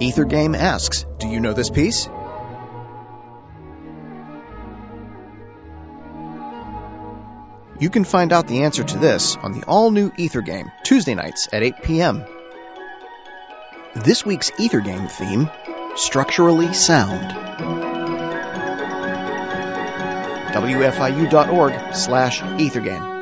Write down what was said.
Ether Game asks, Do you know this piece? You can find out the answer to this on the all new Ether Game, Tuesday nights at 8 p.m. This week's Ether Game theme Structurally Sound. WFIU.org slash Ethergame.